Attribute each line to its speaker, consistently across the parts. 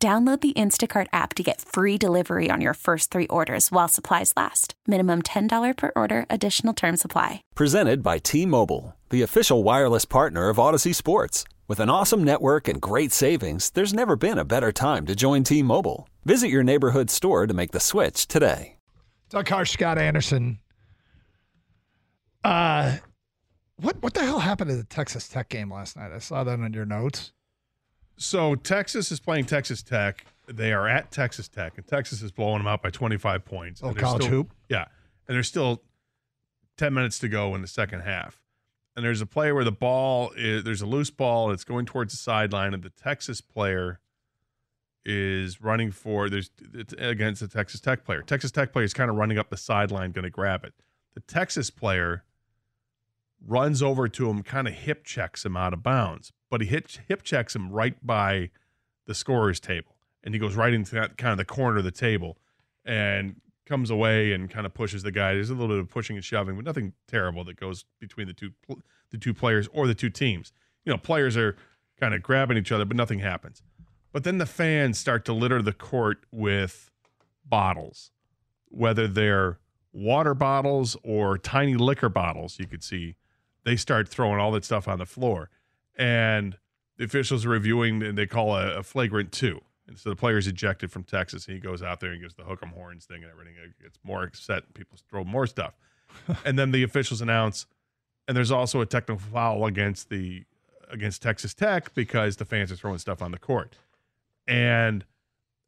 Speaker 1: Download the Instacart app to get free delivery on your first three orders while supplies last. Minimum $10 per order, additional term supply.
Speaker 2: Presented by T Mobile, the official wireless partner of Audacy Sports. With an awesome network and great savings, there's never been a better time to join T Mobile. Visit your neighborhood store to make the switch today.
Speaker 3: Doug Karsch, Scott Anderson. Uh, what what the hell happened to the Texas Tech game last night? I saw that on your notes.
Speaker 4: So Texas is playing Texas Tech. They are at Texas Tech, and Texas is blowing them out by 25 points.
Speaker 3: Oh, college
Speaker 4: still-
Speaker 3: hoop?
Speaker 4: Yeah, and there's still 10 minutes to go in the second half. And there's a play where the ball is there's a loose ball. And it's going towards the sideline, and the Texas player is running for there's it's against the Texas Tech player. Texas Tech player is kind of running up the sideline, going to grab it. The Texas player runs over to him, kind of hip checks him out of bounds, but he hit, hip checks him right by the scorer's table, and he goes right into that kind of the corner of the table, and comes away and kind of pushes the guy. There's a little bit of pushing and shoving, but nothing terrible that goes between the two the two players or the two teams. You know, players are kind of grabbing each other, but nothing happens. But then the fans start to litter the court with bottles, whether they're water bottles or tiny liquor bottles. You could see they start throwing all that stuff on the floor, and the officials are reviewing, and they call a, a flagrant two. And so the player's ejected from Texas, and he goes out there and gives the hook 'em horns thing and everything. It gets more upset, and people throw more stuff. and then the officials announce, and there's also a technical foul against the against Texas Tech because the fans are throwing stuff on the court. And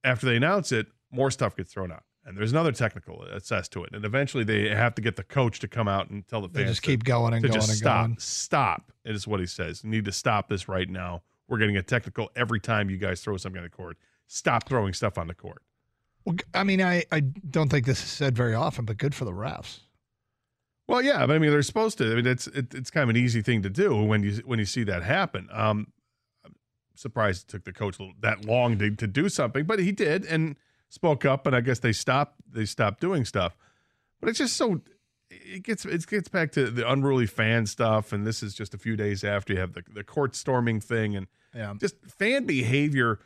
Speaker 4: after they announce it, more stuff gets thrown out. And there's another technical assessed to it. And eventually they have to get the coach to come out and tell the
Speaker 3: They
Speaker 4: fans
Speaker 3: just
Speaker 4: to-
Speaker 3: keep going and
Speaker 4: to
Speaker 3: going
Speaker 4: just
Speaker 3: and
Speaker 4: stop.
Speaker 3: going.
Speaker 4: Stop. It is what he says. You need to stop this right now. We're getting a technical every time you guys throw something on the court. Stop throwing stuff on the court.
Speaker 3: Well, I mean, I, I don't think this is said very often, but good for the refs.
Speaker 4: Well, yeah, but I mean, they're supposed to. I mean, it's it, it's kind of an easy thing to do when you when you see that happen. Um, I'm surprised it took the coach a little- that long to, to do something, but he did and spoke up. And I guess they stopped they stopped doing stuff. But it's just so it gets it gets back to the unruly fan stuff. And this is just a few days after you have the the court storming thing and
Speaker 3: Yeah.
Speaker 4: just fan behavior.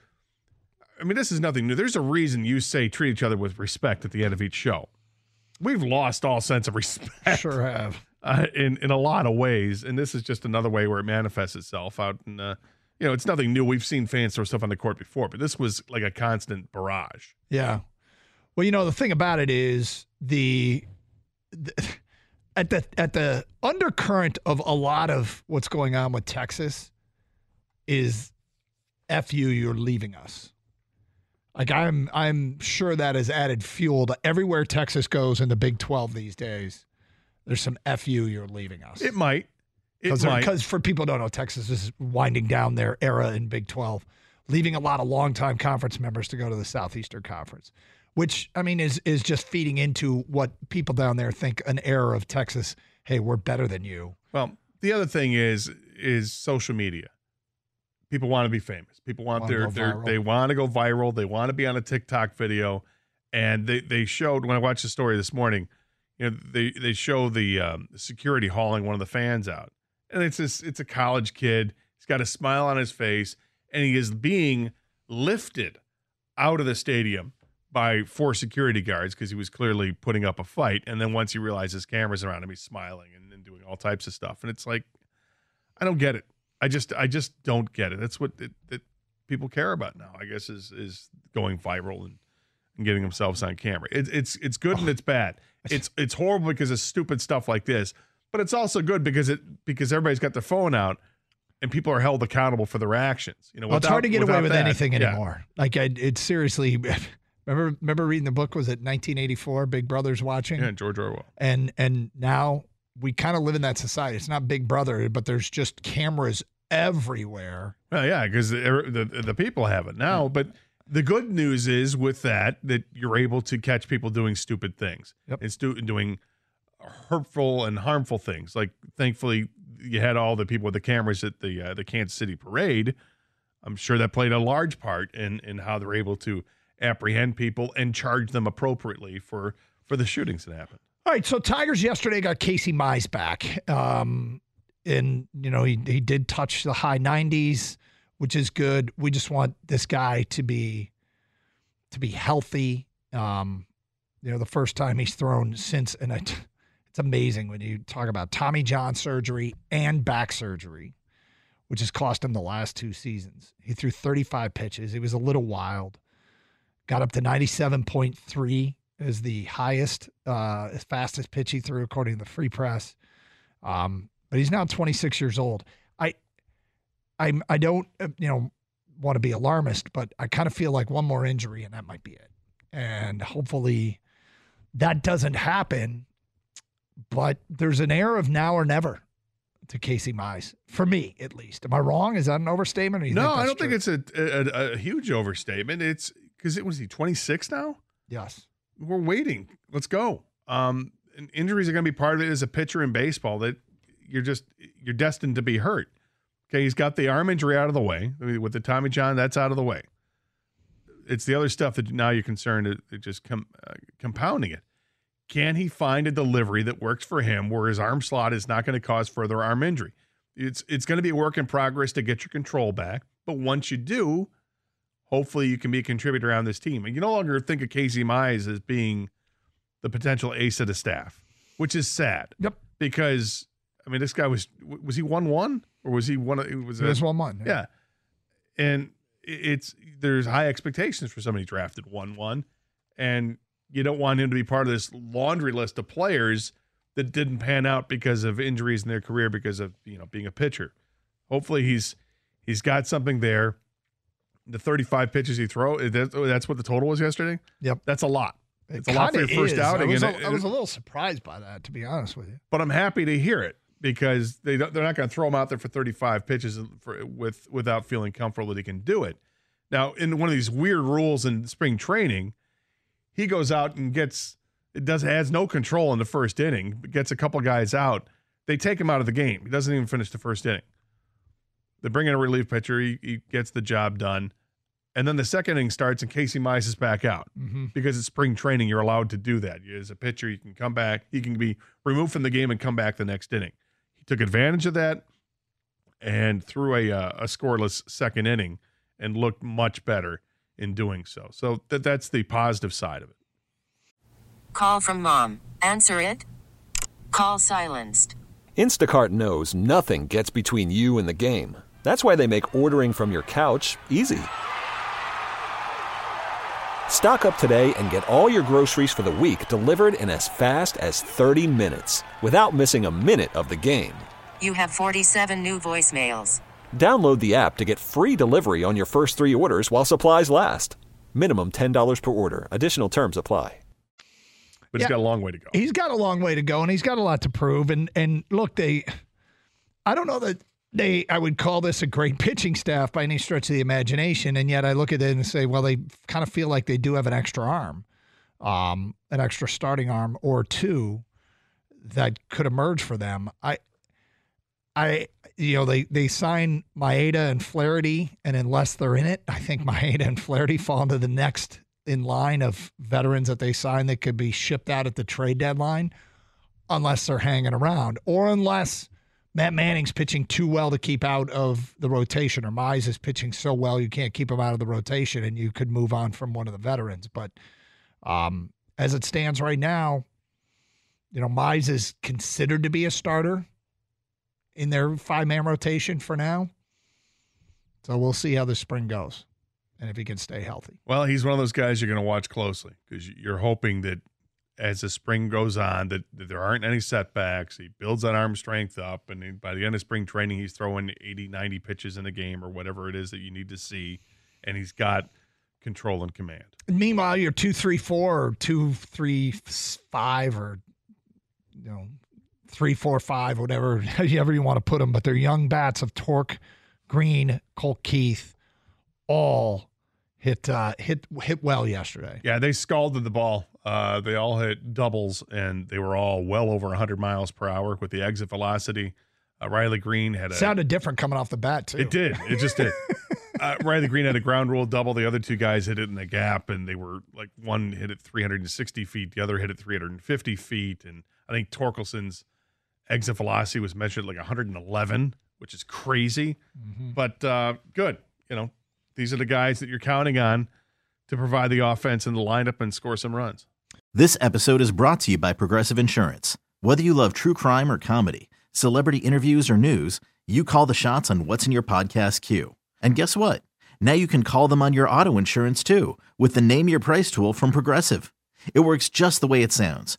Speaker 4: I mean, this is nothing new. There's a reason you say treat each other with respect at the end of each show. We've lost all sense of respect
Speaker 3: Sure have.
Speaker 4: uh, in in a lot of ways, and this is just another way where it manifests itself out. in uh, you know, it's nothing new. We've seen fans throw stuff on the court before, but this was like a constant barrage.
Speaker 3: Yeah. Well, you know, the thing about it is the, the at the at the undercurrent of a lot of what's going on with Texas is F you, you're leaving us. Like I'm I'm sure that has added fuel to everywhere Texas goes in the Big 12 these days. There's some F you, you're leaving us.
Speaker 4: It might,
Speaker 3: Because for people who don't know, Texas is winding down their era in Big 12, leaving a lot of longtime conference members to go to the Southeastern Conference, which I mean is is just feeding into what people down there think an era of Texas. Hey, we're better than you.
Speaker 4: Well, the other thing is is social media. People want to be famous. People want
Speaker 3: Wanna
Speaker 4: their, their they want to go viral. They want to be on a TikTok video. And they they showed when I watched the story this morning, you know, they they show the um, security hauling one of the fans out, and it's this it's a college kid. He's got a smile on his face, and he is being lifted out of the stadium by four security guards because he was clearly putting up a fight. And then once he realizes cameras around him, he's smiling and, and doing all types of stuff. And it's like, I don't get it. I just, I just don't get it. That's what it, that people care about now. I guess is is going viral and, and getting themselves on camera. It, it's it's good and it's bad. It's it's horrible because of stupid stuff like this, but it's also good because it because everybody's got their phone out. And people are held accountable for their actions. You know,
Speaker 3: Well, it's hard to get away with
Speaker 4: that,
Speaker 3: anything
Speaker 4: yeah.
Speaker 3: anymore. Like I, it's seriously. Remember, remember reading the book? Was it 1984? Big Brother's watching.
Speaker 4: Yeah, George Orwell.
Speaker 3: and and now we kind of live in that society. It's not Big Brother, but there's just cameras everywhere.
Speaker 4: Well, yeah, because the, er, the the people have it now, but The good news is with that that you're able to catch people doing stupid things
Speaker 3: Yep.
Speaker 4: and stu- doing hurtful and harmful things. Like thankfully, you had all the people with the cameras at the uh, the Kansas City parade. I'm sure that played a large part in in how they're able to apprehend people and charge them appropriately for for the shootings that happened.
Speaker 3: All right, so Tigers yesterday got Casey Mize back. Um, and, you know, he, he did touch the high 90s, which is good. We just want this guy to be to be healthy. Um, you know, the first time he's thrown since, and it, it's amazing when you talk about Tommy John surgery and back surgery, which has cost him the last two seasons. He threw 35 pitches. He was a little wild. Got up to 97.3 is the highest, uh, fastest pitch he threw according to the free press. Um, but he's now 26 years old. I, I'm, I don't, uh, you know, want to be alarmist, but I kind of feel like one more injury and that might be it. And hopefully that doesn't happen. But there's an air of now or never to Casey Mize, for me at least. Am I wrong? Is that an overstatement?
Speaker 4: No, I don't think it's a, a, a huge overstatement. It's because it was he 26 now.
Speaker 3: Yes.
Speaker 4: we're waiting. Let's go. Um, injuries are going to be part of it as a pitcher in baseball. That you're just you're destined to be hurt. Okay, he's got the arm injury out of the way I mean, with the Tommy John. That's out of the way. It's the other stuff that now you're concerned it, it just com, uh, compounding it. Can he find a delivery that works for him where his arm slot is not going to cause further arm injury? It's it's going to be a work in progress to get your control back. But once you do, hopefully you can be a contributor on this team. And you no longer think of Casey Mize as being the potential ace of the staff, which is sad.
Speaker 3: Yep.
Speaker 4: Because I mean, this guy was was he one one or was he one? It Was
Speaker 3: one one.
Speaker 4: yeah, and it's there's high expectations for somebody drafted one one, and you don't want him to be part of this laundry list of players that didn't pan out because of injuries in their career because of you know being a pitcher. Hopefully he's he's got something there. The 35 pitches he throw oh, that's what the total was yesterday.
Speaker 3: Yep.
Speaker 4: That's a lot.
Speaker 3: It
Speaker 4: It's a lot for your first
Speaker 3: is.
Speaker 4: outing,
Speaker 3: I was,
Speaker 4: and
Speaker 3: a,
Speaker 4: it-
Speaker 3: I was a little surprised by that, to be honest with you.
Speaker 4: but I'm happy to hear it because they don't, they're not going to throw him out there for 35 pitches for, with without feeling comfortable that he can do it. Now, in one of these weird rules in spring training, he goes out and gets it does has no control in the first inning, but gets a couple guys out. They take him out of the game. He doesn't even finish the first inning. They bring in a relief pitcher. He, he gets the job done. And then the second inning starts and Casey Mize is back out
Speaker 3: Mm-hmm.
Speaker 4: because it's spring training. You're allowed to do that. As a pitcher, you can come back. He can be removed from the game and come back the next inning. He took advantage of that and threw a uh, a scoreless second inning and looked much better in doing so. So that that's the positive side of it.
Speaker 5: Call from mom. Answer it. Call silenced.
Speaker 2: Instacart knows nothing gets between you and the game. That's why they make ordering from your couch easy. Stock up today and get all your groceries for the week delivered in as fast as 30 minutes without missing a minute of the game.
Speaker 5: You have 47 new voicemails.
Speaker 2: Download the app to get free delivery on your first three orders while supplies last. Minimum $10 per order. Additional terms apply.
Speaker 4: But
Speaker 3: Yeah.
Speaker 4: he's got a long way to go.
Speaker 3: He's got a long way to go, and he's got a lot to prove. And and look, they, I don't know that they, I would call this a great pitching staff by any stretch of the imagination, and yet I look at it and say, well, they kind of feel like they do have an extra arm, um, an extra starting arm or two that could emerge for them. I, I, you know, they they sign Maeda and Flaherty, and unless they're in it, I think Maeda and Flaherty fall into the next in line of veterans that they sign that could be shipped out at the trade deadline, unless they're hanging around, or unless Matt Manning's pitching too well to keep out of the rotation, or Mize is pitching so well you can't keep him out of the rotation, and you could move on from one of the veterans. But um, as it stands right now, you know, Mize is considered to be a starter in their five man rotation for now. So we'll see how the spring goes and if he can stay healthy.
Speaker 4: Well, he's one of those guys you're going to watch closely because you're hoping that as the spring goes on, that, that there aren't any setbacks. He builds that arm strength up, and by the end of spring training, he's throwing 80, 90 pitches in a game or whatever it is that you need to see, and he's got control and command.
Speaker 3: Meanwhile, you're two, three, four, or two, three, five, or you know, three, four, five, whatever, however you want to put them. But they're young bats of Torque, Greene, Colt Keith, all hit uh, hit hit well yesterday.
Speaker 4: Yeah, they scalded the ball. Uh, they all hit doubles, and they were all well over 100 miles per hour with the exit velocity. Uh, Riley Greene had a
Speaker 3: sounded different coming off the bat too.
Speaker 4: It did. It just did. uh, Riley Greene had a ground rule double. The other two guys hit it in the gap, and they were like one hit it 360 feet, the other hit it 350 feet, and I think Torkelson's exit velocity was measured like 111, which is crazy, mm-hmm. but uh, good. You know, these are the guys that you're counting on to provide the offense in the lineup and score some runs.
Speaker 6: This episode is brought to you by Progressive Insurance. Whether you love true crime or comedy, celebrity interviews or news, you call the shots on what's in your podcast queue. And guess what? Now you can call them on your auto insurance too with the Name Your Price tool from Progressive. It works just the way it sounds.